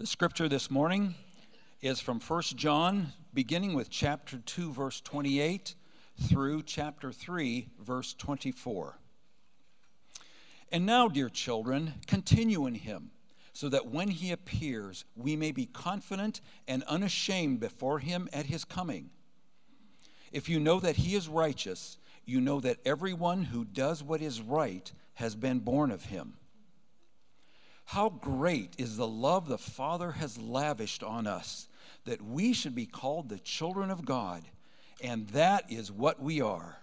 The scripture this morning is from 1 John, beginning with chapter 2, verse 28, through chapter 3, verse 24. And now, dear children, continue in him, so that when he appears, we may be confident and unashamed before him at his coming. If you know that he is righteous, you know that everyone who does what is right has been born of him. How great is the love the Father has lavished on us that we should be called the children of God, and that is what we are.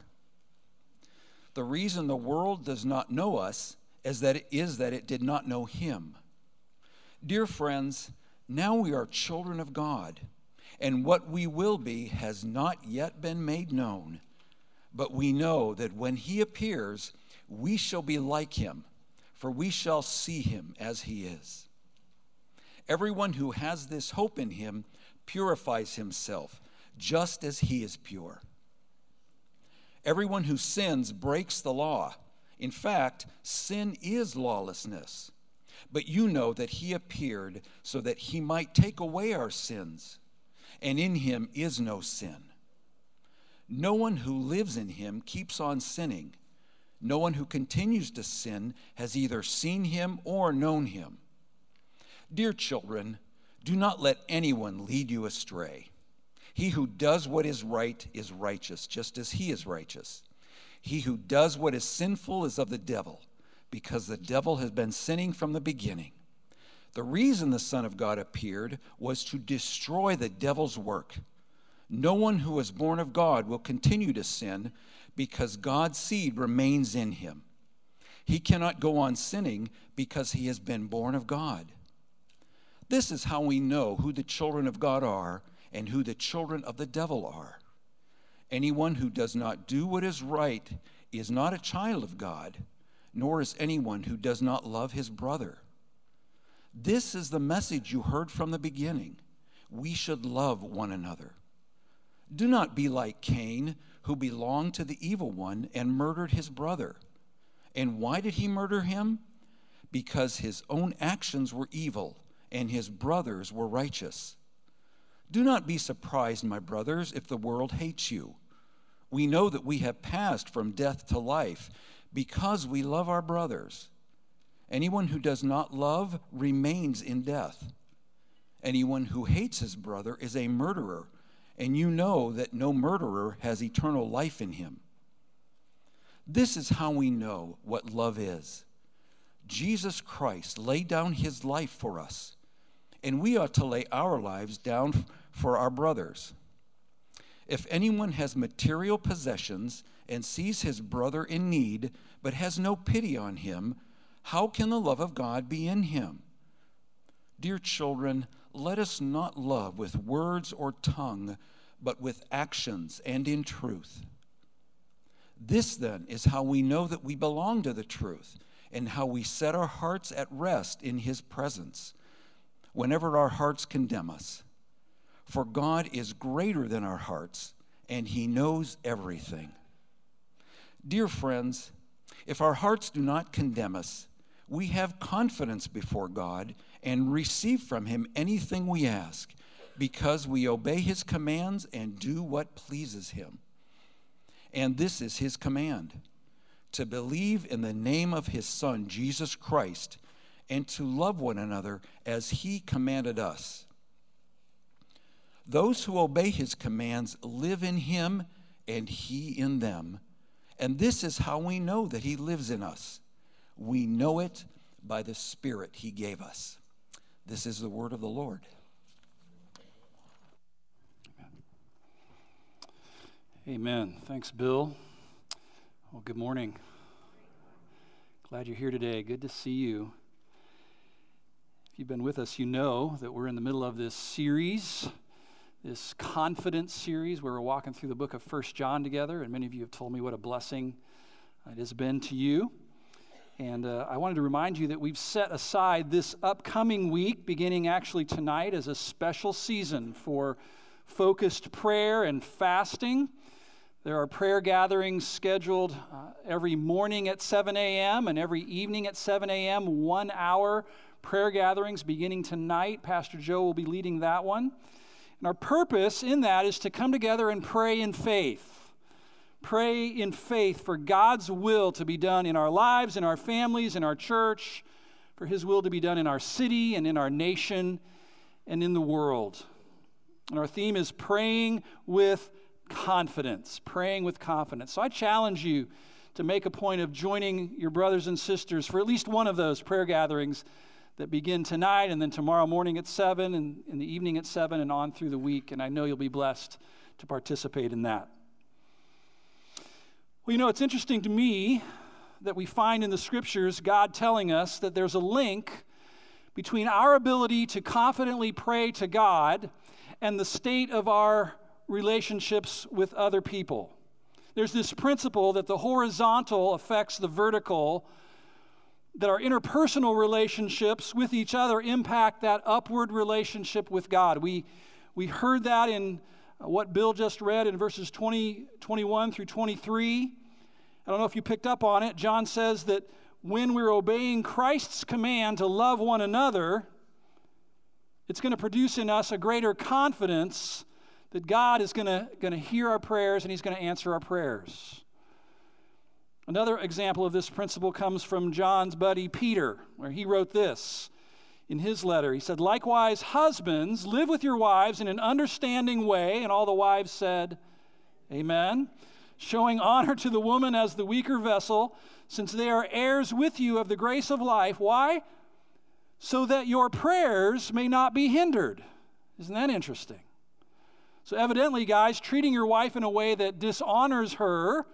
The reason the world does not know us is that it, is that it did not know him. Dear friends, now we are children of God, and what we will be has not yet been made known. But we know that when he appears, we shall be like him for we shall see him as he is. Everyone who has this hope in him purifies himself, just as he is pure. Everyone who sins breaks the law. In fact, sin is lawlessness. But you know that he appeared so that he might take away our sins, and in him is no sin. No one who lives in him keeps on sinning. No one who continues to sin has either seen him or known him. Dear children, do not let anyone lead you astray. He who does what is right is righteous, just as he is righteous. He who does what is sinful is of the devil, because the devil has been sinning from the beginning. The reason the Son of God appeared was to destroy the devil's work. No one who is born of God will continue to sin because God's seed remains in him. He cannot go on sinning because he has been born of God. This is how we know who the children of God are and who the children of the devil are. Anyone who does not do what is right is not a child of God, nor is anyone who does not love his brother. This is the message you heard from the beginning. We should love one another. Do not be like Cain who belonged to the evil one and murdered his brother. And why did he murder him? Because his own actions were evil and his brothers were righteous. Do not be surprised, my brothers, if the world hates you. We know that we have passed from death to life because we love our brothers. Anyone who does not love remains in death. Anyone who hates his brother is a murderer and you know that no murderer has eternal life in him. This is how we know what love is. Jesus Christ laid down his life for us, and we ought to lay our lives down for our brothers. If anyone has material possessions and sees his brother in need, but has no pity on him, how can the love of God be in him? Dear children, let us not love with words or tongue, but with actions and in truth. This then is how we know that we belong to the truth and how we set our hearts at rest in His presence whenever our hearts condemn us. For God is greater than our hearts and He knows everything. Dear friends, if our hearts do not condemn us, we have confidence before God and receive from Him anything we ask because we obey His commands and do what pleases Him. And this is His command to believe in the name of His Son, Jesus Christ, and to love one another as He commanded us. Those who obey His commands live in Him and He in them. And this is how we know that He lives in us. We know it by the Spirit He gave us. This is the word of the Lord. Amen. Thanks, Bill. Well, good morning. Glad you're here today. Good to see you. If you've been with us, you know that we're in the middle of this series, this confidence series, where we're walking through the book of First John together. And many of you have told me what a blessing it has been to you. And uh, I wanted to remind you that we've set aside this upcoming week, beginning actually tonight, as a special season for focused prayer and fasting. There are prayer gatherings scheduled uh, every morning at 7 a.m. and every evening at 7 a.m., one hour prayer gatherings beginning tonight. Pastor Joe will be leading that one. And our purpose in that is to come together and pray in faith. Pray in faith for God's will to be done in our lives, in our families, in our church, for His will to be done in our city and in our nation and in the world. And our theme is praying with confidence. Praying with confidence. So I challenge you to make a point of joining your brothers and sisters for at least one of those prayer gatherings that begin tonight and then tomorrow morning at 7 and in the evening at 7 and on through the week. And I know you'll be blessed to participate in that. Well, you know, it's interesting to me that we find in the scriptures God telling us that there's a link between our ability to confidently pray to God and the state of our relationships with other people. There's this principle that the horizontal affects the vertical, that our interpersonal relationships with each other impact that upward relationship with God. We, we heard that in what Bill just read in verses 20, 21 through 23. I don't know if you picked up on it. John says that when we're obeying Christ's command to love one another, it's going to produce in us a greater confidence that God is going to hear our prayers and He's going to answer our prayers. Another example of this principle comes from John's buddy Peter, where he wrote this in his letter. He said, Likewise, husbands, live with your wives in an understanding way. And all the wives said, Amen. Showing honor to the woman as the weaker vessel, since they are heirs with you of the grace of life. Why? So that your prayers may not be hindered. Isn't that interesting? So, evidently, guys, treating your wife in a way that dishonors her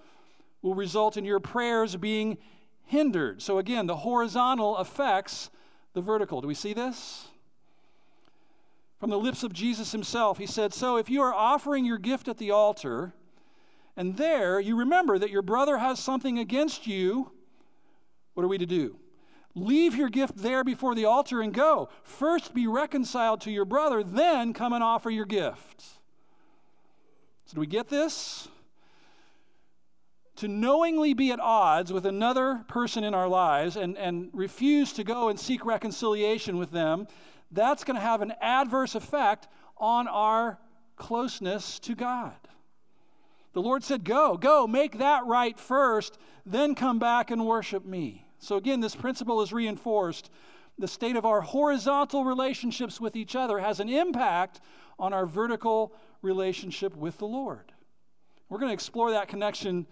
will result in your prayers being hindered. So, again, the horizontal affects the vertical. Do we see this? From the lips of Jesus himself, he said, So if you are offering your gift at the altar, and there you remember that your brother has something against you, what are we to do? Leave your gift there before the altar and go. First be reconciled to your brother, then come and offer your gift. So, do we get this? To knowingly be at odds with another person in our lives and, and refuse to go and seek reconciliation with them, that's going to have an adverse effect on our closeness to God. The Lord said, Go, go, make that right first, then come back and worship me. So, again, this principle is reinforced. The state of our horizontal relationships with each other has an impact on our vertical relationship with the Lord. We're going to explore that connection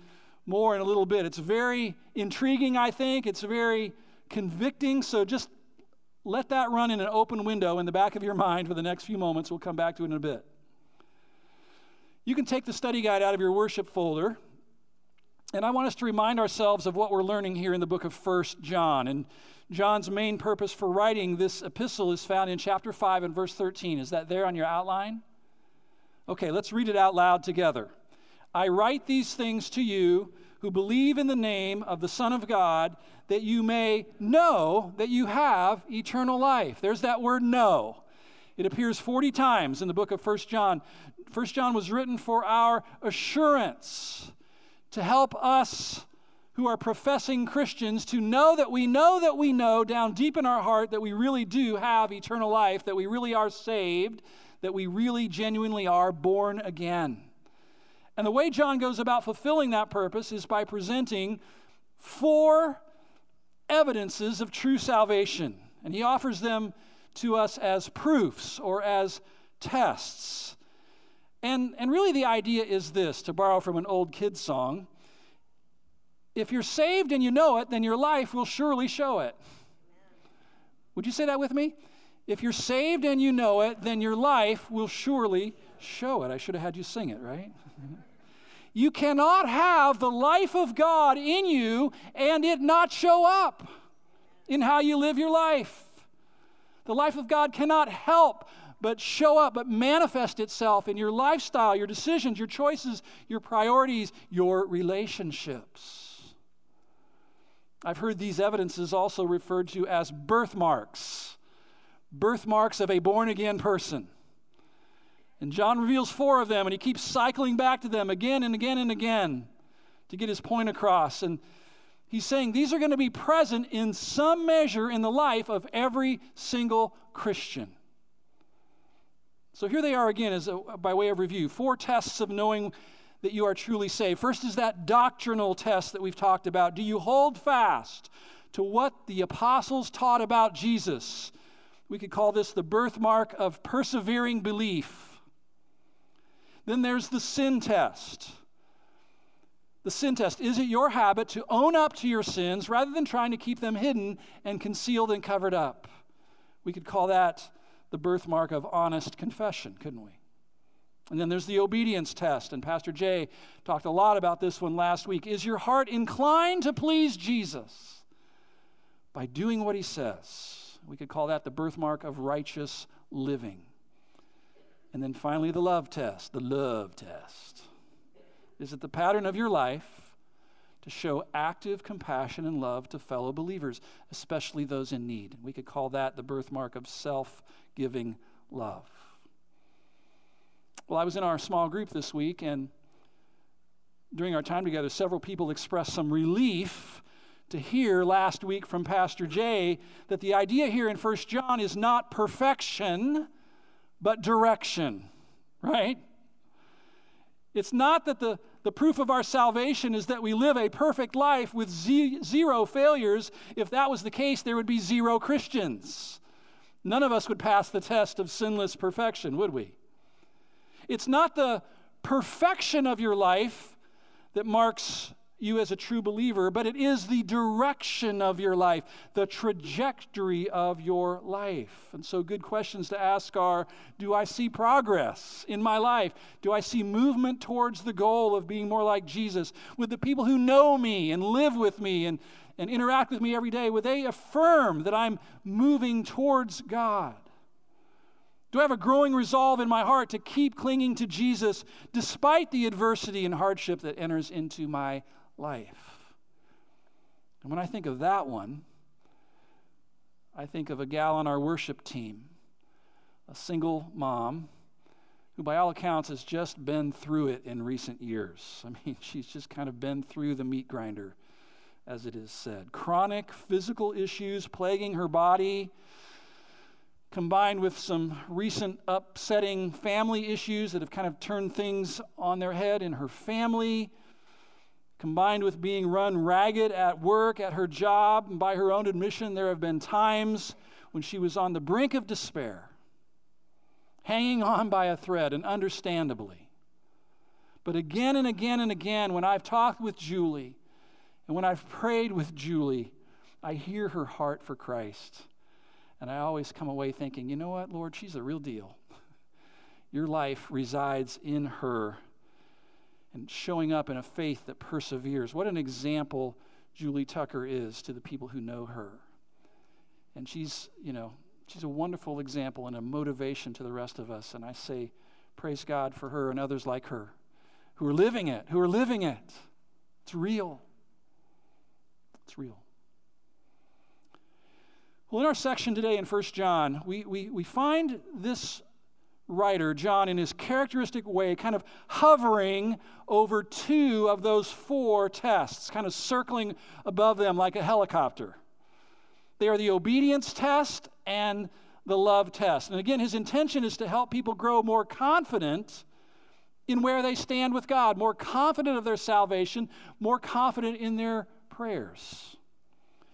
more in a little bit. It's very intriguing, I think. It's very convicting. So just let that run in an open window in the back of your mind for the next few moments. We'll come back to it in a bit. You can take the study guide out of your worship folder. And I want us to remind ourselves of what we're learning here in the book of First John. And John's main purpose for writing this epistle is found in chapter 5 and verse 13. Is that there on your outline? Okay, let's read it out loud together. I write these things to you who believe in the name of the Son of God, that you may know that you have eternal life. There's that word know. It appears 40 times in the book of First John. First John was written for our assurance, to help us who are professing Christians to know that we know that we know down deep in our heart that we really do have eternal life, that we really are saved, that we really genuinely are born again. And the way John goes about fulfilling that purpose is by presenting four evidences of true salvation. And he offers them to us as proofs or as tests. And, and really, the idea is this to borrow from an old kid's song if you're saved and you know it, then your life will surely show it. Would you say that with me? If you're saved and you know it, then your life will surely show it. I should have had you sing it, right? you cannot have the life of God in you and it not show up in how you live your life. The life of God cannot help but show up, but manifest itself in your lifestyle, your decisions, your choices, your priorities, your relationships. I've heard these evidences also referred to as birthmarks birthmarks of a born again person. And John reveals four of them, and he keeps cycling back to them again and again and again to get his point across. And He's saying these are going to be present in some measure in the life of every single Christian. So here they are again, as a, by way of review four tests of knowing that you are truly saved. First is that doctrinal test that we've talked about. Do you hold fast to what the apostles taught about Jesus? We could call this the birthmark of persevering belief. Then there's the sin test. The sin test is it your habit to own up to your sins rather than trying to keep them hidden and concealed and covered up? We could call that the birthmark of honest confession, couldn't we? And then there's the obedience test, and Pastor Jay talked a lot about this one last week. Is your heart inclined to please Jesus by doing what he says? We could call that the birthmark of righteous living. And then finally, the love test, the love test. Is it the pattern of your life to show active compassion and love to fellow believers, especially those in need? We could call that the birthmark of self giving love. Well, I was in our small group this week, and during our time together, several people expressed some relief to hear last week from Pastor Jay that the idea here in First John is not perfection, but direction, right? It's not that the, the proof of our salvation is that we live a perfect life with z- zero failures. If that was the case, there would be zero Christians. None of us would pass the test of sinless perfection, would we? It's not the perfection of your life that marks you as a true believer, but it is the direction of your life, the trajectory of your life. And so, good questions to ask are Do I see progress in my life? Do I see movement towards the goal of being more like Jesus? With the people who know me and live with me and, and interact with me every day, would they affirm that I'm moving towards God? Do I have a growing resolve in my heart to keep clinging to Jesus despite the adversity and hardship that enters into my life? And when I think of that one, I think of a gal on our worship team, a single mom who, by all accounts, has just been through it in recent years. I mean, she's just kind of been through the meat grinder, as it is said. Chronic physical issues plaguing her body combined with some recent upsetting family issues that have kind of turned things on their head in her family, combined with being run ragged at work, at her job, and by her own admission, there have been times when she was on the brink of despair, hanging on by a thread, and understandably. But again and again and again, when I've talked with Julie and when I've prayed with Julie, I hear her heart for Christ. And I always come away thinking, you know what, Lord, she's a real deal. Your life resides in her and showing up in a faith that perseveres. What an example Julie Tucker is to the people who know her. And she's, you know, she's a wonderful example and a motivation to the rest of us. And I say, praise God for her and others like her who are living it, who are living it. It's real. It's real. Well, in our section today in 1 John, we, we, we find this writer, John, in his characteristic way, kind of hovering over two of those four tests, kind of circling above them like a helicopter. They are the obedience test and the love test. And again, his intention is to help people grow more confident in where they stand with God, more confident of their salvation, more confident in their prayers.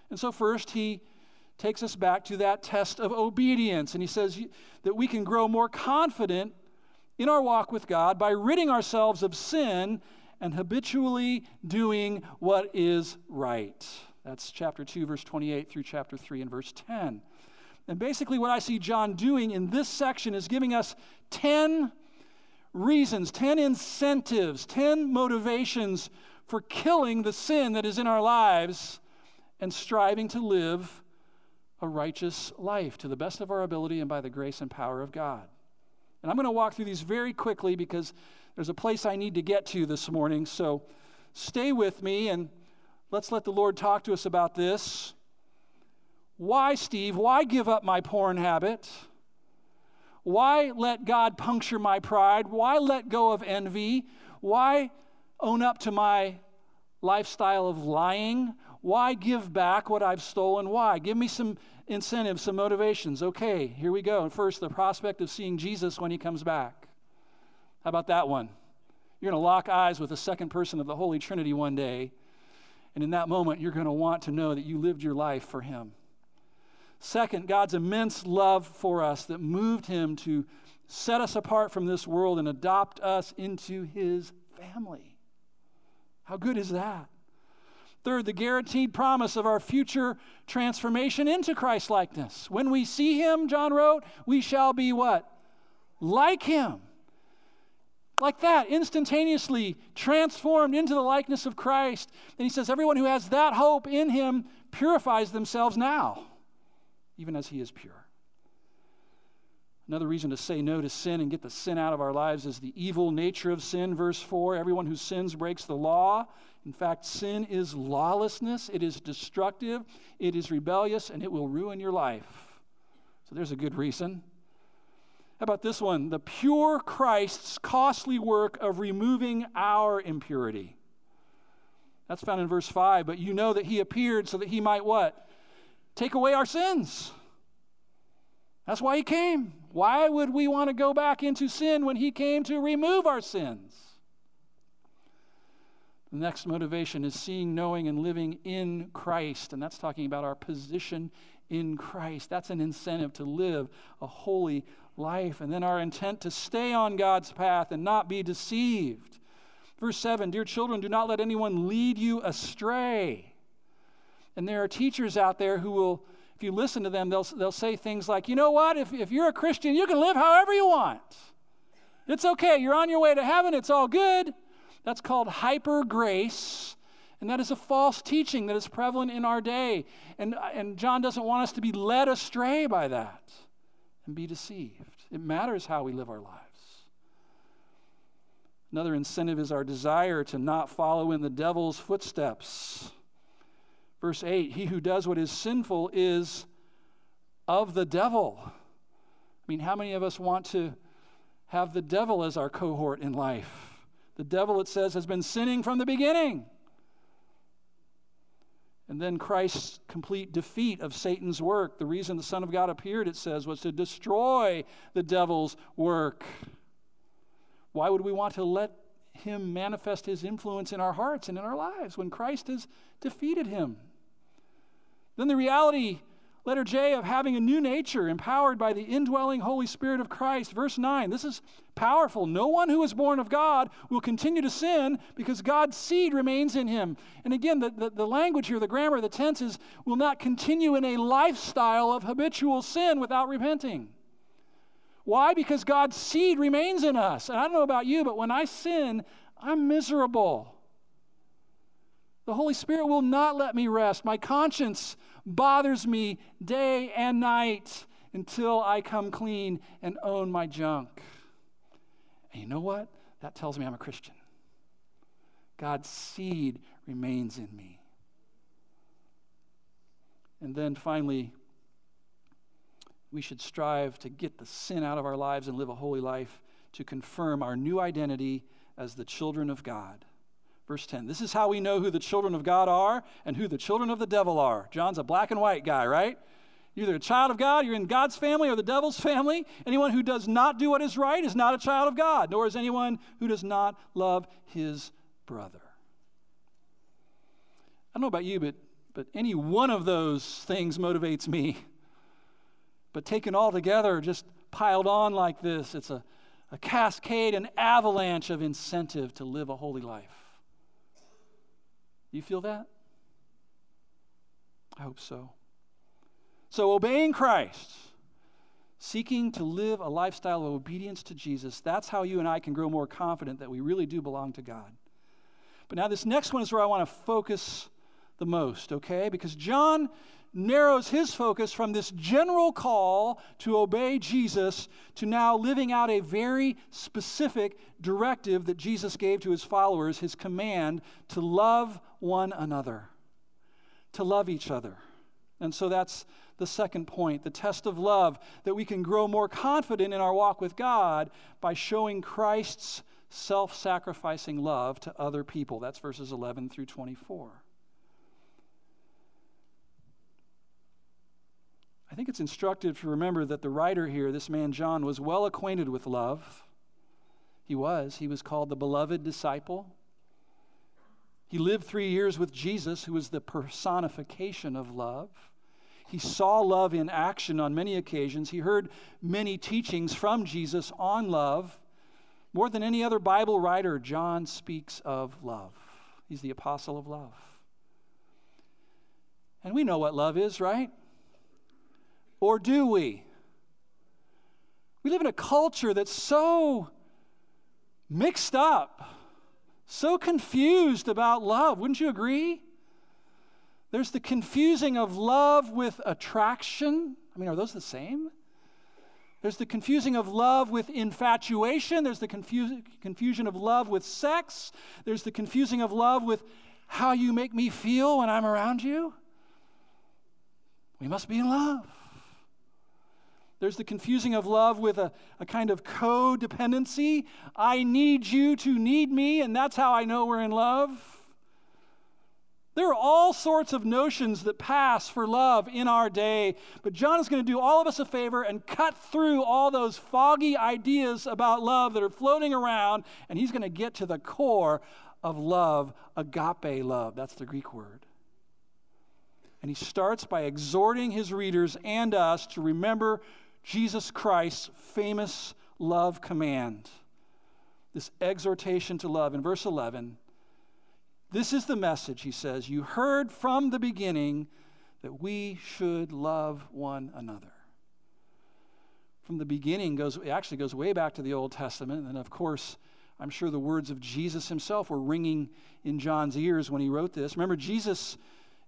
And so, first, he takes us back to that test of obedience. And he says that we can grow more confident in our walk with God by ridding ourselves of sin and habitually doing what is right. That's chapter 2, verse 28 through chapter 3 and verse 10. And basically, what I see John doing in this section is giving us 10 reasons, 10 incentives, 10 motivations for killing the sin that is in our lives and striving to live a righteous life to the best of our ability and by the grace and power of God. And I'm going to walk through these very quickly because there's a place I need to get to this morning. So stay with me and let's let the Lord talk to us about this. Why, Steve? Why give up my porn habit? Why let God puncture my pride? Why let go of envy? Why own up to my lifestyle of lying? Why give back what I've stolen? Why? Give me some incentives, some motivations. Okay, here we go. First, the prospect of seeing Jesus when he comes back. How about that one? You're going to lock eyes with the second person of the Holy Trinity one day, and in that moment, you're going to want to know that you lived your life for him. Second, God's immense love for us that moved him to set us apart from this world and adopt us into his family. How good is that? Third, the guaranteed promise of our future transformation into Christ likeness. When we see him, John wrote, we shall be what? Like him. Like that, instantaneously transformed into the likeness of Christ. And he says, everyone who has that hope in him purifies themselves now, even as he is pure. Another reason to say no to sin and get the sin out of our lives is the evil nature of sin. Verse 4 Everyone who sins breaks the law. In fact, sin is lawlessness, it is destructive, it is rebellious, and it will ruin your life. So there's a good reason. How about this one? The pure Christ's costly work of removing our impurity. That's found in verse 5. But you know that he appeared so that he might what? Take away our sins. That's why he came. Why would we want to go back into sin when he came to remove our sins? The next motivation is seeing, knowing, and living in Christ. And that's talking about our position in Christ. That's an incentive to live a holy life. And then our intent to stay on God's path and not be deceived. Verse 7 Dear children, do not let anyone lead you astray. And there are teachers out there who will if you listen to them, they'll, they'll say things like, you know what, if, if you're a Christian, you can live however you want. It's okay. You're on your way to heaven. It's all good. That's called hyper grace. And that is a false teaching that is prevalent in our day. And, uh, and John doesn't want us to be led astray by that and be deceived. It matters how we live our lives. Another incentive is our desire to not follow in the devil's footsteps. Verse 8 He who does what is sinful is of the devil. I mean, how many of us want to have the devil as our cohort in life? The devil, it says, has been sinning from the beginning. And then Christ's complete defeat of Satan's work. The reason the Son of God appeared, it says, was to destroy the devil's work. Why would we want to let him manifest his influence in our hearts and in our lives when Christ has defeated him? Then the reality, letter J, of having a new nature empowered by the indwelling Holy Spirit of Christ. Verse 9, this is powerful. No one who is born of God will continue to sin because God's seed remains in him. And again, the, the, the language here, the grammar, the tenses, will not continue in a lifestyle of habitual sin without repenting. Why? Because God's seed remains in us. And I don't know about you, but when I sin, I'm miserable. The Holy Spirit will not let me rest. My conscience bothers me day and night until I come clean and own my junk. And you know what? That tells me I'm a Christian. God's seed remains in me. And then finally, we should strive to get the sin out of our lives and live a holy life to confirm our new identity as the children of God. Verse 10. This is how we know who the children of God are and who the children of the devil are. John's a black and white guy, right? You're either a child of God, you're in God's family, or the devil's family. Anyone who does not do what is right is not a child of God, nor is anyone who does not love his brother. I don't know about you, but, but any one of those things motivates me. But taken all together, just piled on like this, it's a, a cascade, an avalanche of incentive to live a holy life. You feel that? I hope so. So, obeying Christ, seeking to live a lifestyle of obedience to Jesus, that's how you and I can grow more confident that we really do belong to God. But now, this next one is where I want to focus the most, okay? Because John narrows his focus from this general call to obey Jesus to now living out a very specific directive that Jesus gave to his followers, his command to love one another, to love each other. And so that's the second point, the test of love, that we can grow more confident in our walk with God by showing Christ's self sacrificing love to other people. That's verses 11 through 24. Think it's instructive to remember that the writer here, this man John, was well acquainted with love. He was. He was called the beloved disciple. He lived three years with Jesus, who was the personification of love. He saw love in action on many occasions. He heard many teachings from Jesus on love. More than any other Bible writer, John speaks of love. He's the apostle of love. And we know what love is, right? Or do we? We live in a culture that's so mixed up, so confused about love. Wouldn't you agree? There's the confusing of love with attraction. I mean, are those the same? There's the confusing of love with infatuation. There's the confu- confusion of love with sex. There's the confusing of love with how you make me feel when I'm around you. We must be in love. There's the confusing of love with a, a kind of codependency. I need you to need me, and that's how I know we're in love. There are all sorts of notions that pass for love in our day, but John is going to do all of us a favor and cut through all those foggy ideas about love that are floating around, and he's going to get to the core of love, agape love. That's the Greek word. And he starts by exhorting his readers and us to remember Jesus Christ's famous love command. This exhortation to love in verse 11 this is the message, he says. You heard from the beginning that we should love one another. From the beginning goes it actually goes way back to the Old Testament, and of course, I'm sure the words of Jesus himself were ringing in John's ears when he wrote this. Remember, Jesus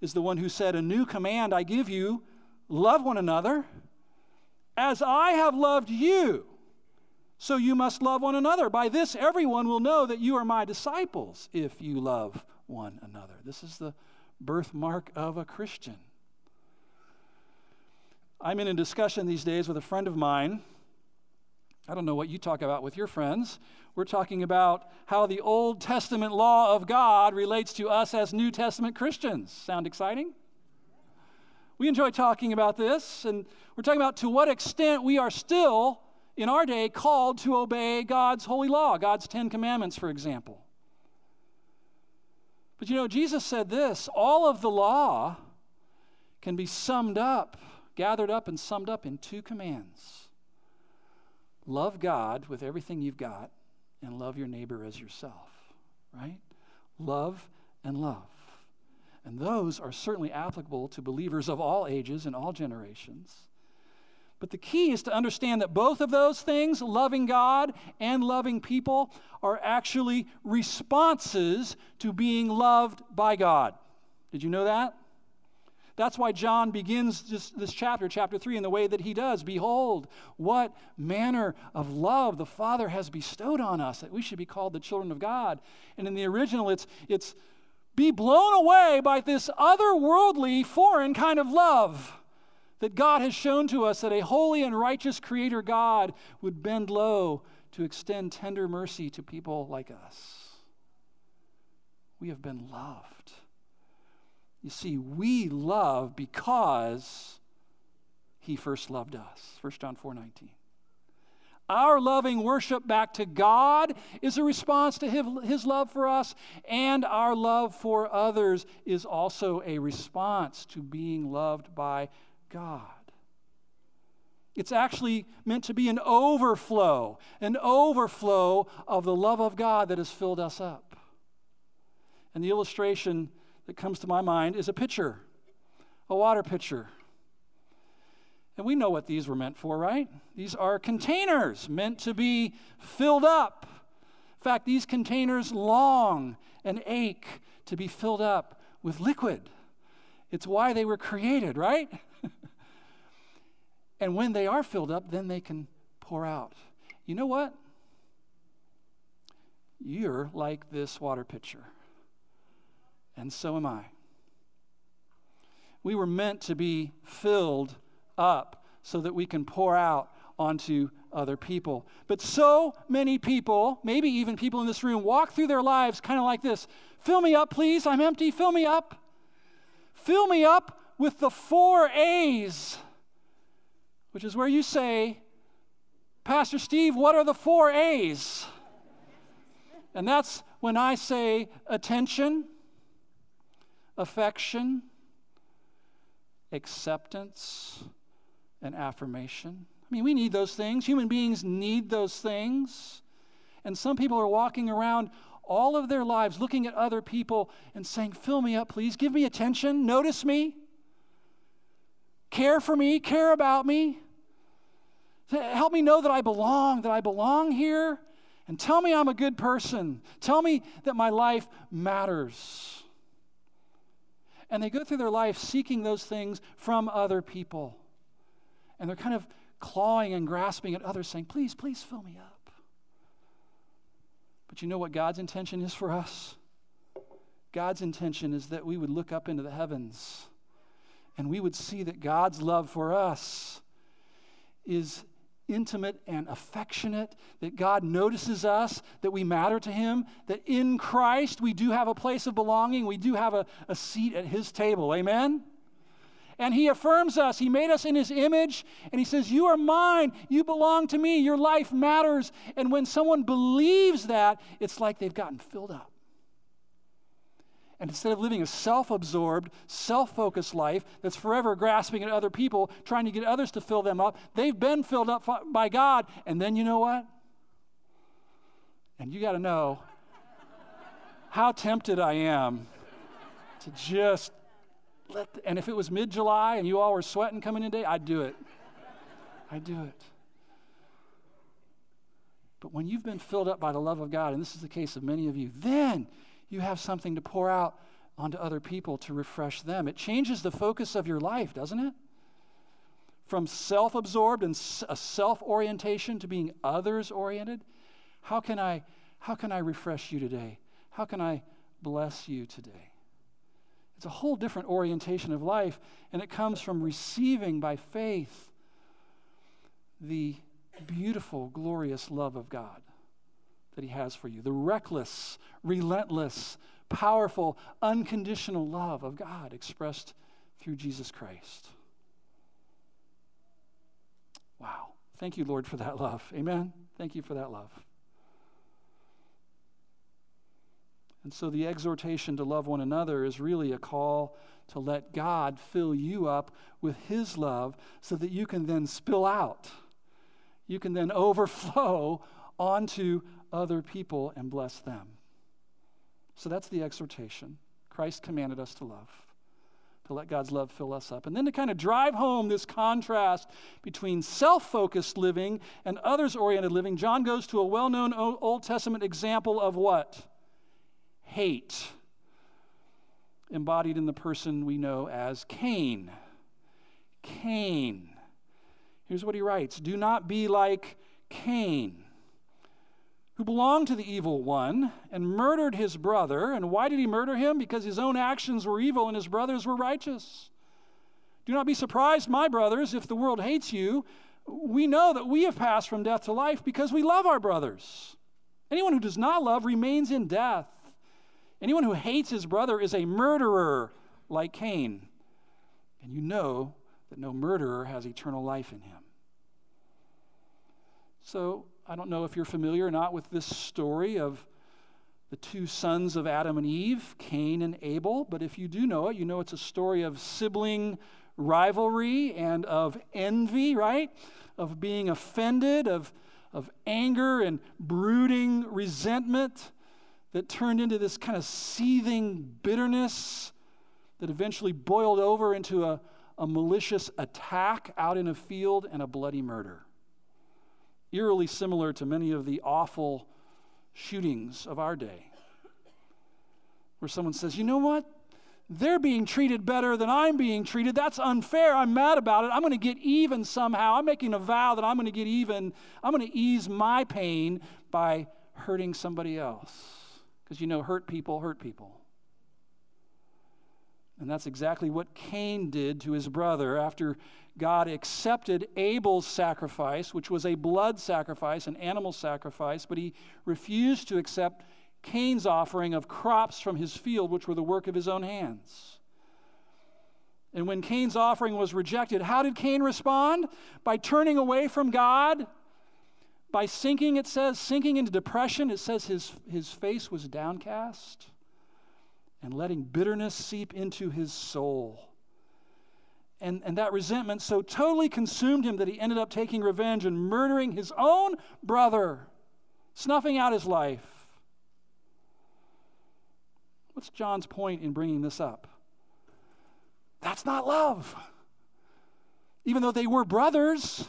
is the one who said, A new command I give you love one another. As I have loved you, so you must love one another. By this, everyone will know that you are my disciples if you love one another. This is the birthmark of a Christian. I'm in a discussion these days with a friend of mine. I don't know what you talk about with your friends. We're talking about how the Old Testament law of God relates to us as New Testament Christians. Sound exciting? We enjoy talking about this, and we're talking about to what extent we are still, in our day, called to obey God's holy law, God's Ten Commandments, for example. But you know, Jesus said this all of the law can be summed up, gathered up, and summed up in two commands love God with everything you've got, and love your neighbor as yourself, right? Love and love. And those are certainly applicable to believers of all ages and all generations. But the key is to understand that both of those things, loving God and loving people, are actually responses to being loved by God. Did you know that? That's why John begins this, this chapter, chapter 3, in the way that he does. Behold, what manner of love the Father has bestowed on us that we should be called the children of God. And in the original, it's, it's be blown away by this otherworldly, foreign kind of love that God has shown to us that a holy and righteous Creator God would bend low to extend tender mercy to people like us. We have been loved. You see, we love because He first loved us. 1 John 4 19. Our loving worship back to God is a response to His love for us, and our love for others is also a response to being loved by God. It's actually meant to be an overflow, an overflow of the love of God that has filled us up. And the illustration that comes to my mind is a pitcher, a water pitcher. And we know what these were meant for, right? These are containers meant to be filled up. In fact, these containers long and ache to be filled up with liquid. It's why they were created, right? And when they are filled up, then they can pour out. You know what? You're like this water pitcher. And so am I. We were meant to be filled up so that we can pour out onto other people. But so many people, maybe even people in this room, walk through their lives kind of like this Fill me up, please. I'm empty. Fill me up. Fill me up with the four A's which is where you say, Pastor Steve, what are the four A's? And that's when I say attention, affection, acceptance, and affirmation. I mean, we need those things. Human beings need those things. And some people are walking around all of their lives looking at other people and saying, Fill me up, please. Give me attention. Notice me. Care for me. Care about me. Help me know that I belong, that I belong here. And tell me I'm a good person. Tell me that my life matters. And they go through their life seeking those things from other people. And they're kind of clawing and grasping at others, saying, Please, please fill me up. But you know what God's intention is for us? God's intention is that we would look up into the heavens and we would see that God's love for us is intimate and affectionate, that God notices us, that we matter to Him, that in Christ we do have a place of belonging, we do have a, a seat at His table. Amen? And He affirms us. He made us in His image, and He says, You are mine. You belong to me. Your life matters. And when someone believes that, it's like they've gotten filled up. And instead of living a self absorbed, self focused life that's forever grasping at other people, trying to get others to fill them up, they've been filled up by God. And then you know what? And you got to know how tempted I am to just let, the, and if it was mid July and you all were sweating coming in today, I'd do it. I'd do it. But when you've been filled up by the love of God, and this is the case of many of you, then you have something to pour out onto other people to refresh them. It changes the focus of your life, doesn't it? From self absorbed and a self orientation to being others oriented. How can I how can I refresh you today? How can I bless you today? It's a whole different orientation of life, and it comes from receiving by faith the beautiful, glorious love of God that He has for you. The reckless, relentless, powerful, unconditional love of God expressed through Jesus Christ. Wow. Thank you, Lord, for that love. Amen. Thank you for that love. And so the exhortation to love one another is really a call to let God fill you up with His love so that you can then spill out. You can then overflow onto other people and bless them. So that's the exhortation. Christ commanded us to love, to let God's love fill us up. And then to kind of drive home this contrast between self focused living and others oriented living, John goes to a well known Old Testament example of what? Hate, embodied in the person we know as Cain. Cain. Here's what he writes Do not be like Cain who belonged to the evil one and murdered his brother. And why did he murder him? Because his own actions were evil and his brothers were righteous. Do not be surprised, my brothers, if the world hates you. We know that we have passed from death to life because we love our brothers. Anyone who does not love remains in death. Anyone who hates his brother is a murderer like Cain. And you know that no murderer has eternal life in him. So, I don't know if you're familiar or not with this story of the two sons of Adam and Eve, Cain and Abel, but if you do know it, you know it's a story of sibling rivalry and of envy, right? Of being offended, of, of anger and brooding resentment that turned into this kind of seething bitterness that eventually boiled over into a, a malicious attack out in a field and a bloody murder eerily similar to many of the awful shootings of our day, where someone says, You know what? They're being treated better than I'm being treated. That's unfair. I'm mad about it. I'm going to get even somehow. I'm making a vow that I'm going to get even. I'm going to ease my pain by hurting somebody else. Because you know, hurt people hurt people. And that's exactly what Cain did to his brother after God accepted Abel's sacrifice, which was a blood sacrifice, an animal sacrifice, but he refused to accept Cain's offering of crops from his field, which were the work of his own hands. And when Cain's offering was rejected, how did Cain respond? By turning away from God, by sinking, it says, sinking into depression. It says his, his face was downcast and letting bitterness seep into his soul. And, and that resentment so totally consumed him that he ended up taking revenge and murdering his own brother, snuffing out his life. What's John's point in bringing this up? That's not love. Even though they were brothers,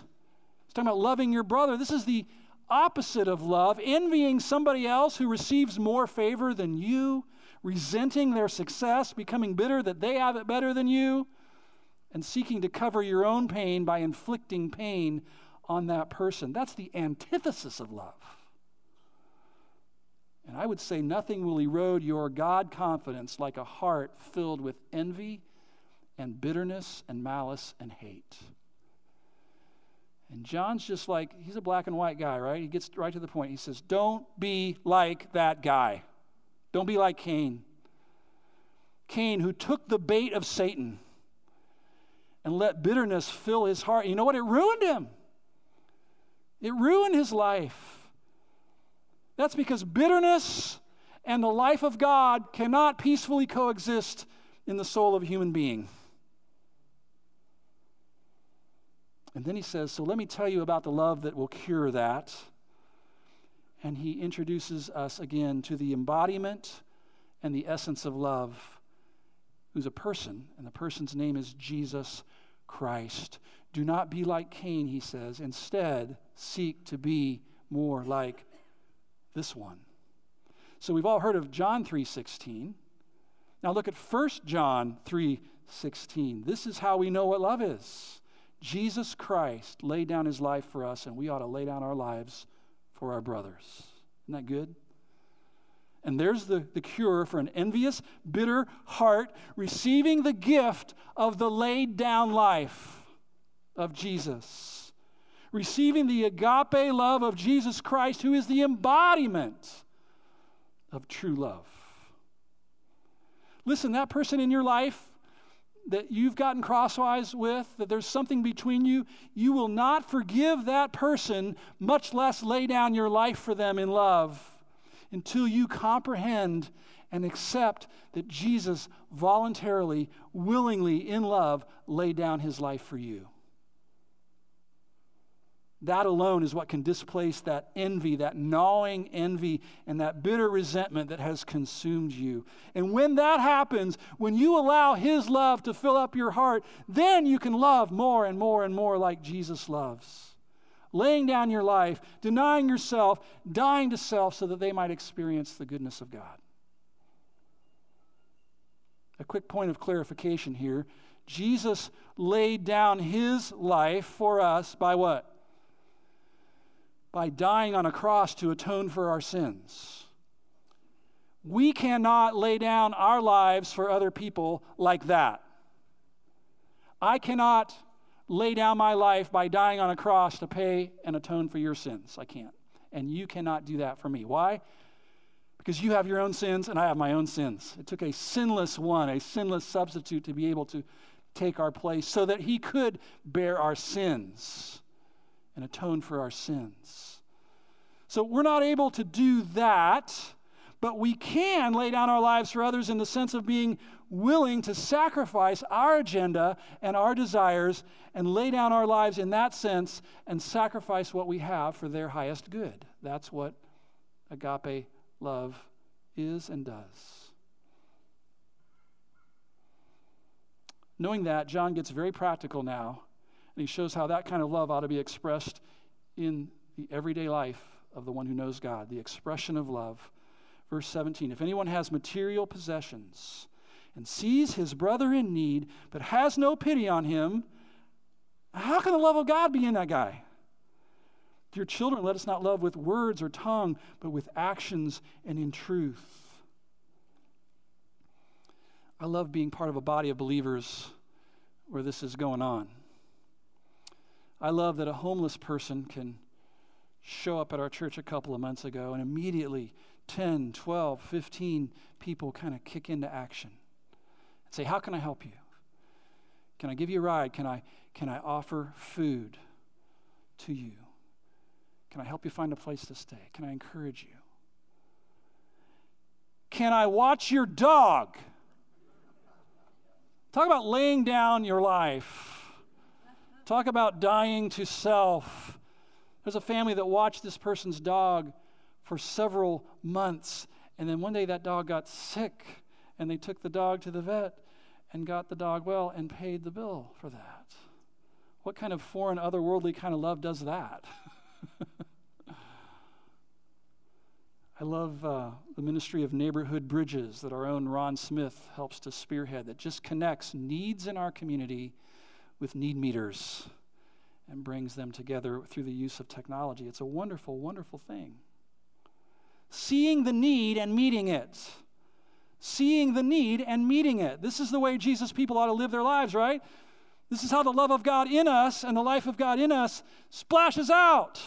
he's talking about loving your brother. This is the opposite of love, envying somebody else who receives more favor than you, resenting their success, becoming bitter that they have it better than you, and seeking to cover your own pain by inflicting pain on that person. That's the antithesis of love. And I would say nothing will erode your God confidence like a heart filled with envy and bitterness and malice and hate. And John's just like, he's a black and white guy, right? He gets right to the point. He says, Don't be like that guy. Don't be like Cain. Cain, who took the bait of Satan and let bitterness fill his heart. You know what? It ruined him, it ruined his life. That's because bitterness and the life of God cannot peacefully coexist in the soul of a human being. And then he says, So let me tell you about the love that will cure that. And he introduces us again to the embodiment and the essence of love, who's a person, and the person's name is Jesus Christ. Do not be like Cain, he says. Instead, seek to be more like this one. So we've all heard of John 3:16. Now look at 1 John 3:16. This is how we know what love is. Jesus Christ laid down his life for us, and we ought to lay down our lives for our brothers. Isn't that good? And there's the, the cure for an envious, bitter heart receiving the gift of the laid down life of Jesus. Receiving the agape love of Jesus Christ, who is the embodiment of true love. Listen, that person in your life that you've gotten crosswise with, that there's something between you, you will not forgive that person, much less lay down your life for them in love, until you comprehend and accept that Jesus voluntarily, willingly, in love, laid down his life for you. That alone is what can displace that envy, that gnawing envy, and that bitter resentment that has consumed you. And when that happens, when you allow His love to fill up your heart, then you can love more and more and more like Jesus loves. Laying down your life, denying yourself, dying to self so that they might experience the goodness of God. A quick point of clarification here Jesus laid down His life for us by what? By dying on a cross to atone for our sins. We cannot lay down our lives for other people like that. I cannot lay down my life by dying on a cross to pay and atone for your sins. I can't. And you cannot do that for me. Why? Because you have your own sins and I have my own sins. It took a sinless one, a sinless substitute to be able to take our place so that he could bear our sins and atone for our sins. So we're not able to do that, but we can lay down our lives for others in the sense of being willing to sacrifice our agenda and our desires and lay down our lives in that sense and sacrifice what we have for their highest good. That's what agape love is and does. Knowing that, John gets very practical now and he shows how that kind of love ought to be expressed in the everyday life of the one who knows God, the expression of love. Verse 17 If anyone has material possessions and sees his brother in need, but has no pity on him, how can the love of God be in that guy? Dear children, let us not love with words or tongue, but with actions and in truth. I love being part of a body of believers where this is going on. I love that a homeless person can show up at our church a couple of months ago and immediately 10, 12, 15 people kind of kick into action and say, How can I help you? Can I give you a ride? Can I, can I offer food to you? Can I help you find a place to stay? Can I encourage you? Can I watch your dog? Talk about laying down your life. Talk about dying to self. There's a family that watched this person's dog for several months, and then one day that dog got sick, and they took the dog to the vet and got the dog well and paid the bill for that. What kind of foreign, otherworldly kind of love does that? I love uh, the ministry of neighborhood bridges that our own Ron Smith helps to spearhead, that just connects needs in our community with need meters and brings them together through the use of technology. It's a wonderful, wonderful thing. Seeing the need and meeting it. Seeing the need and meeting it. This is the way Jesus people ought to live their lives, right? This is how the love of God in us and the life of God in us splashes out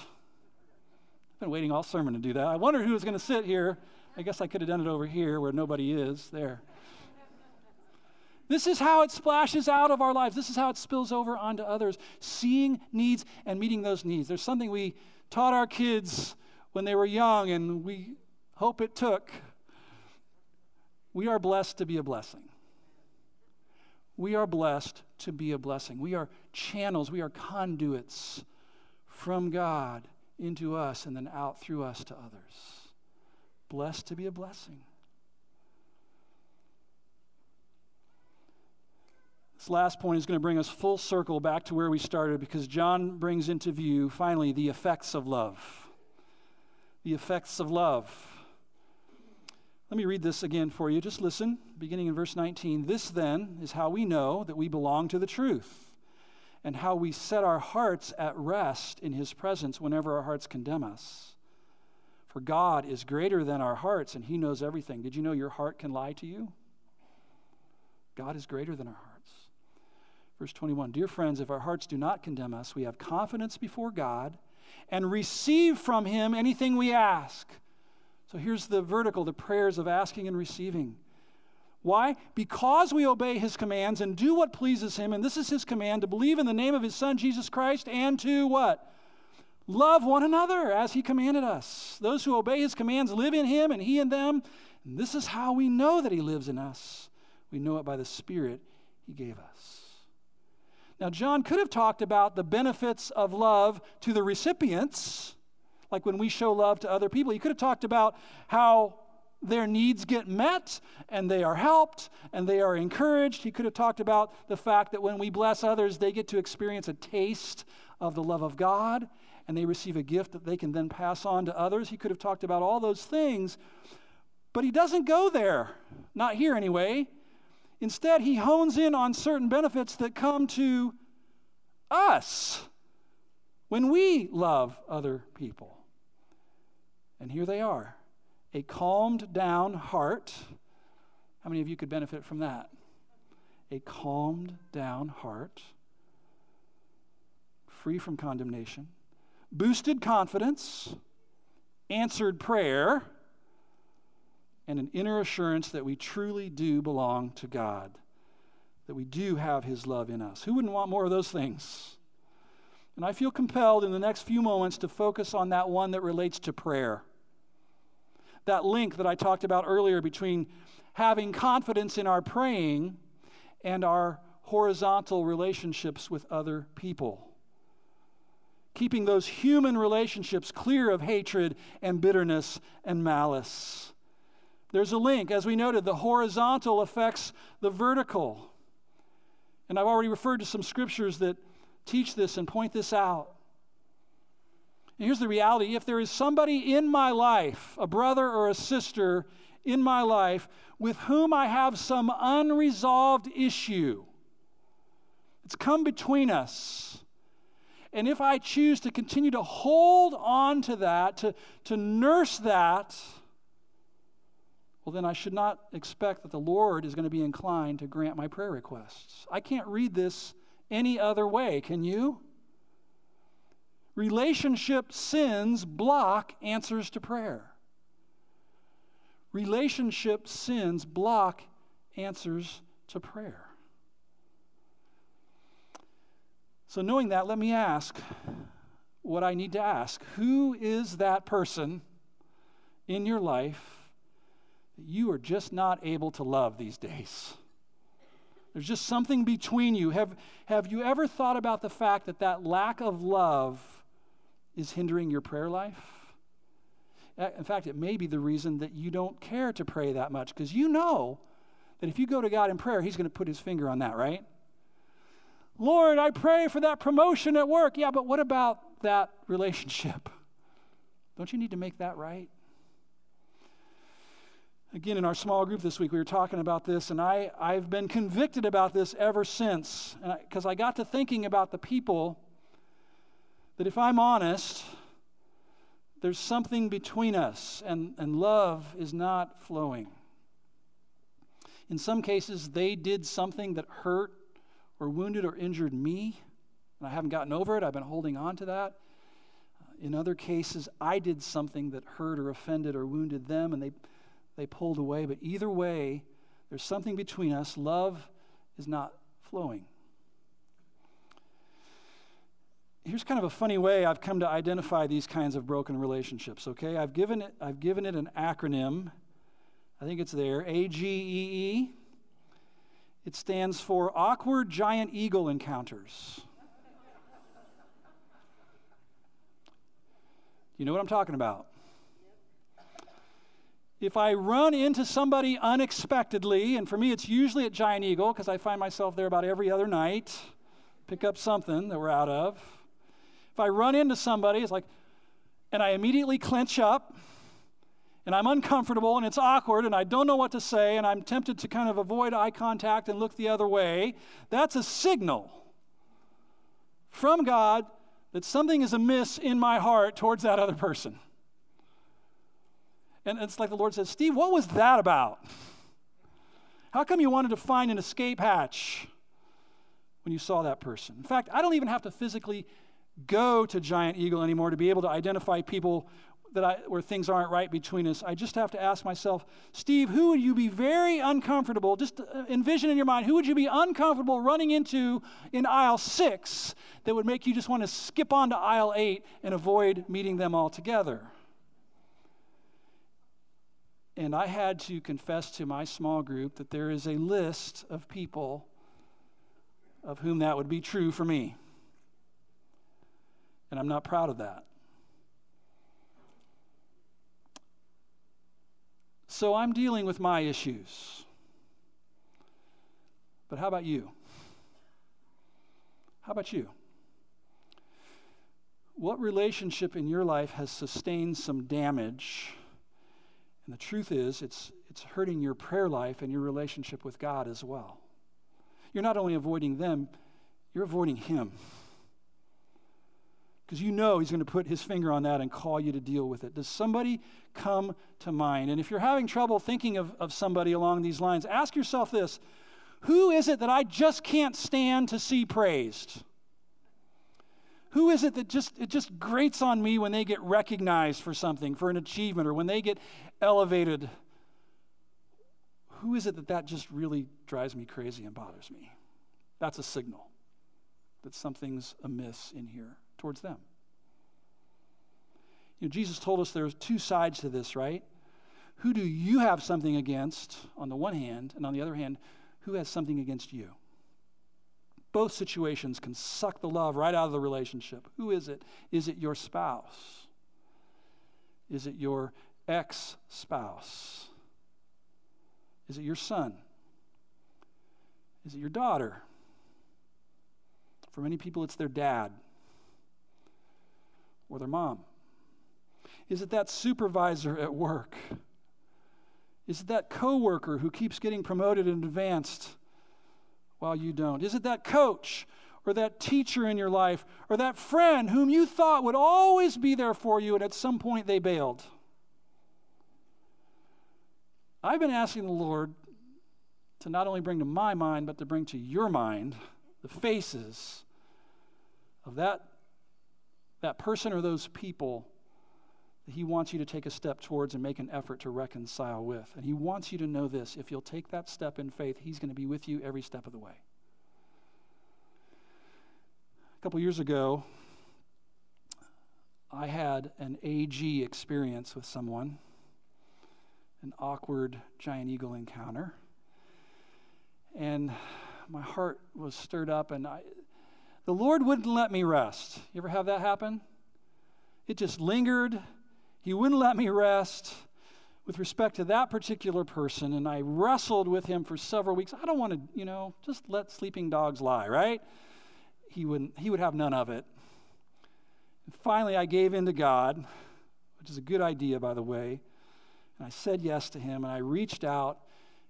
I've been waiting all sermon to do that. I wondered who was going to sit here. I guess I could have done it over here where nobody is. There. This is how it splashes out of our lives. This is how it spills over onto others. Seeing needs and meeting those needs. There's something we taught our kids when they were young, and we hope it took. We are blessed to be a blessing. We are blessed to be a blessing. We are channels, we are conduits from God into us and then out through us to others. Blessed to be a blessing. This last point is going to bring us full circle back to where we started because John brings into view, finally, the effects of love. The effects of love. Let me read this again for you. Just listen, beginning in verse 19. This then is how we know that we belong to the truth and how we set our hearts at rest in His presence whenever our hearts condemn us. For God is greater than our hearts, and He knows everything. Did you know your heart can lie to you? God is greater than our hearts. Verse 21 Dear friends, if our hearts do not condemn us, we have confidence before God and receive from Him anything we ask. So here's the vertical the prayers of asking and receiving. Why? Because we obey his commands and do what pleases him, and this is his command to believe in the name of his son Jesus Christ and to what? Love one another as he commanded us. Those who obey his commands live in him and he in them. And this is how we know that he lives in us. We know it by the Spirit he gave us. Now, John could have talked about the benefits of love to the recipients, like when we show love to other people. He could have talked about how their needs get met and they are helped and they are encouraged. He could have talked about the fact that when we bless others, they get to experience a taste of the love of God and they receive a gift that they can then pass on to others. He could have talked about all those things, but he doesn't go there, not here anyway. Instead, he hones in on certain benefits that come to us when we love other people. And here they are a calmed down heart. How many of you could benefit from that? A calmed down heart, free from condemnation, boosted confidence, answered prayer, and an inner assurance that we truly do belong to God, that we do have His love in us. Who wouldn't want more of those things? And I feel compelled in the next few moments to focus on that one that relates to prayer that link that I talked about earlier between having confidence in our praying and our horizontal relationships with other people. Keeping those human relationships clear of hatred and bitterness and malice. There's a link. As we noted, the horizontal affects the vertical. And I've already referred to some scriptures that teach this and point this out. And here's the reality if there is somebody in my life, a brother or a sister in my life, with whom I have some unresolved issue, it's come between us. And if I choose to continue to hold on to that, to, to nurse that, well, then I should not expect that the Lord is going to be inclined to grant my prayer requests. I can't read this any other way, can you? Relationship sins block answers to prayer. Relationship sins block answers to prayer. So, knowing that, let me ask what I need to ask. Who is that person in your life that you are just not able to love these days? There's just something between you. Have, have you ever thought about the fact that that lack of love is hindering your prayer life? Uh, in fact, it may be the reason that you don't care to pray that much because you know that if you go to God in prayer, He's going to put His finger on that, right? Lord, I pray for that promotion at work. Yeah, but what about that relationship? Don't you need to make that right? Again, in our small group this week, we were talking about this, and I, I've been convicted about this ever since. Because I, I got to thinking about the people that, if I'm honest, there's something between us, and, and love is not flowing. In some cases, they did something that hurt or wounded or injured me, and I haven't gotten over it. I've been holding on to that. In other cases, I did something that hurt or offended or wounded them, and they they pulled away. But either way, there's something between us. Love is not flowing. Here's kind of a funny way I've come to identify these kinds of broken relationships, okay? I've given it, I've given it an acronym. I think it's there AGEE. It stands for Awkward Giant Eagle Encounters. you know what I'm talking about? If I run into somebody unexpectedly, and for me it's usually at Giant Eagle because I find myself there about every other night, pick up something that we're out of. If I run into somebody, it's like, and I immediately clench up, and I'm uncomfortable, and it's awkward, and I don't know what to say, and I'm tempted to kind of avoid eye contact and look the other way, that's a signal from God that something is amiss in my heart towards that other person. And it's like the Lord says, Steve, what was that about? How come you wanted to find an escape hatch when you saw that person? In fact, I don't even have to physically go to Giant Eagle anymore to be able to identify people that I, where things aren't right between us. I just have to ask myself, Steve, who would you be very uncomfortable? Just uh, envision in your mind, who would you be uncomfortable running into in aisle six that would make you just want to skip on to aisle eight and avoid meeting them altogether? And I had to confess to my small group that there is a list of people of whom that would be true for me. And I'm not proud of that. So I'm dealing with my issues. But how about you? How about you? What relationship in your life has sustained some damage? And the truth is, it's, it's hurting your prayer life and your relationship with God as well. You're not only avoiding them, you're avoiding Him. Because you know He's going to put His finger on that and call you to deal with it. Does somebody come to mind? And if you're having trouble thinking of, of somebody along these lines, ask yourself this Who is it that I just can't stand to see praised? Who is it that just it just grates on me when they get recognized for something, for an achievement, or when they get elevated? Who is it that that just really drives me crazy and bothers me? That's a signal that something's amiss in here towards them. You know, Jesus told us there's two sides to this, right? Who do you have something against on the one hand, and on the other hand, who has something against you? Both situations can suck the love right out of the relationship. Who is it? Is it your spouse? Is it your ex spouse? Is it your son? Is it your daughter? For many people, it's their dad or their mom. Is it that supervisor at work? Is it that coworker who keeps getting promoted and advanced while you don't? Is it that coach or that teacher in your life or that friend whom you thought would always be there for you and at some point they bailed? I've been asking the Lord to not only bring to my mind, but to bring to your mind the faces of that, that person or those people that He wants you to take a step towards and make an effort to reconcile with. And He wants you to know this if you'll take that step in faith, He's going to be with you every step of the way. A couple years ago, I had an AG experience with someone, an awkward giant eagle encounter. And my heart was stirred up, and I, the Lord wouldn't let me rest. You ever have that happen? It just lingered. He wouldn't let me rest with respect to that particular person, and I wrestled with him for several weeks. I don't want to, you know, just let sleeping dogs lie, right? He wouldn't, he would have none of it. And finally, I gave in to God, which is a good idea, by the way. And I said yes to him, and I reached out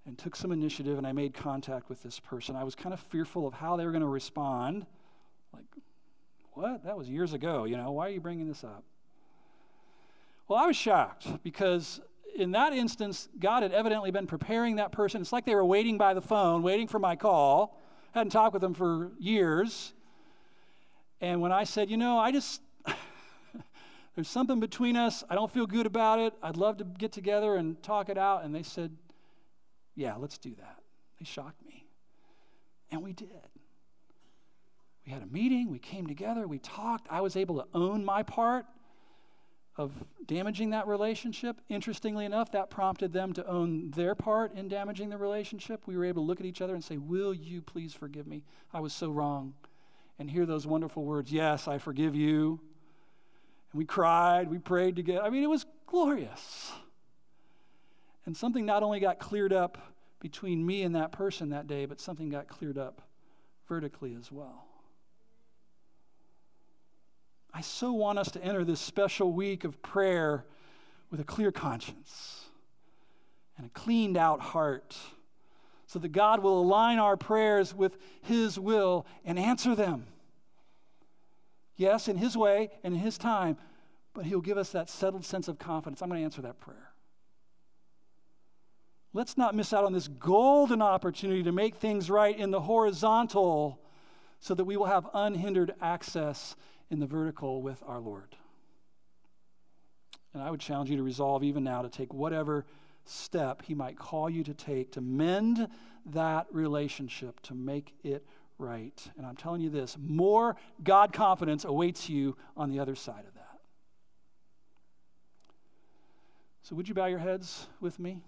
and took some initiative, and I made contact with this person. I was kind of fearful of how they were going to respond. Like, what? That was years ago, you know, why are you bringing this up? Well, I was shocked because in that instance, God had evidently been preparing that person. It's like they were waiting by the phone, waiting for my call. Hadn't talked with them for years. And when I said, you know, I just, there's something between us. I don't feel good about it. I'd love to get together and talk it out. And they said, yeah, let's do that. They shocked me. And we did. We had a meeting, we came together, we talked. I was able to own my part of damaging that relationship. Interestingly enough, that prompted them to own their part in damaging the relationship. We were able to look at each other and say, Will you please forgive me? I was so wrong. And hear those wonderful words, Yes, I forgive you. And we cried, we prayed together. I mean, it was glorious. And something not only got cleared up between me and that person that day, but something got cleared up vertically as well. I so want us to enter this special week of prayer with a clear conscience and a cleaned out heart so that God will align our prayers with His will and answer them. Yes, in His way and in His time, but He'll give us that settled sense of confidence. I'm going to answer that prayer. Let's not miss out on this golden opportunity to make things right in the horizontal so that we will have unhindered access in the vertical with our Lord. And I would challenge you to resolve even now to take whatever step He might call you to take to mend that relationship, to make it right. And I'm telling you this more God confidence awaits you on the other side of that. So, would you bow your heads with me?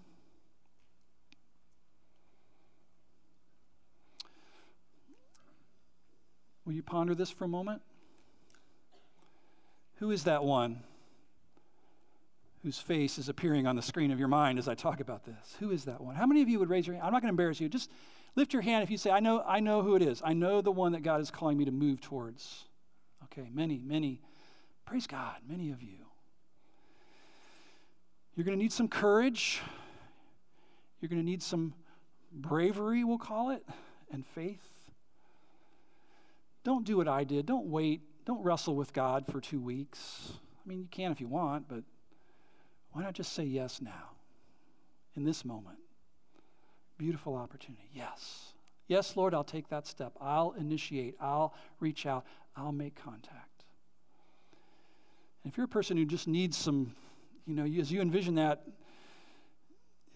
Will you ponder this for a moment? Who is that one whose face is appearing on the screen of your mind as I talk about this? Who is that one? How many of you would raise your hand? I'm not going to embarrass you. Just lift your hand if you say, I know, I know who it is. I know the one that God is calling me to move towards. Okay, many, many. Praise God, many of you. You're going to need some courage. You're going to need some bravery, we'll call it, and faith. Don't do what I did. Don't wait don't wrestle with God for two weeks. I mean, you can if you want, but why not just say yes now, in this moment? Beautiful opportunity. Yes. Yes, Lord, I'll take that step. I'll initiate. I'll reach out. I'll make contact. And if you're a person who just needs some, you know, as you envision that,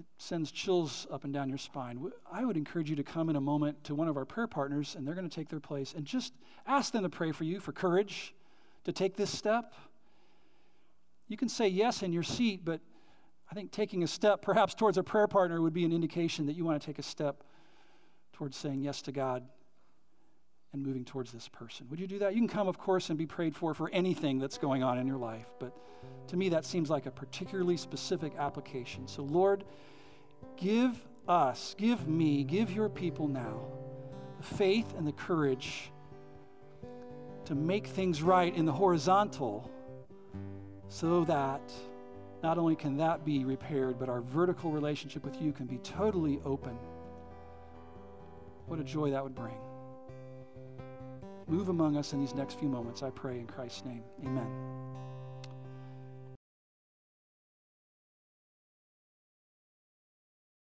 it sends chills up and down your spine. I would encourage you to come in a moment to one of our prayer partners, and they're going to take their place, and just ask them to pray for you for courage to take this step. You can say yes in your seat, but I think taking a step perhaps towards a prayer partner would be an indication that you want to take a step towards saying yes to God and moving towards this person. Would you do that? You can come, of course, and be prayed for for anything that's going on in your life, but to me, that seems like a particularly specific application. So, Lord, give us, give me, give your people now the faith and the courage to make things right in the horizontal so that not only can that be repaired, but our vertical relationship with you can be totally open. What a joy that would bring. Move among us in these next few moments, I pray in Christ's name. Amen.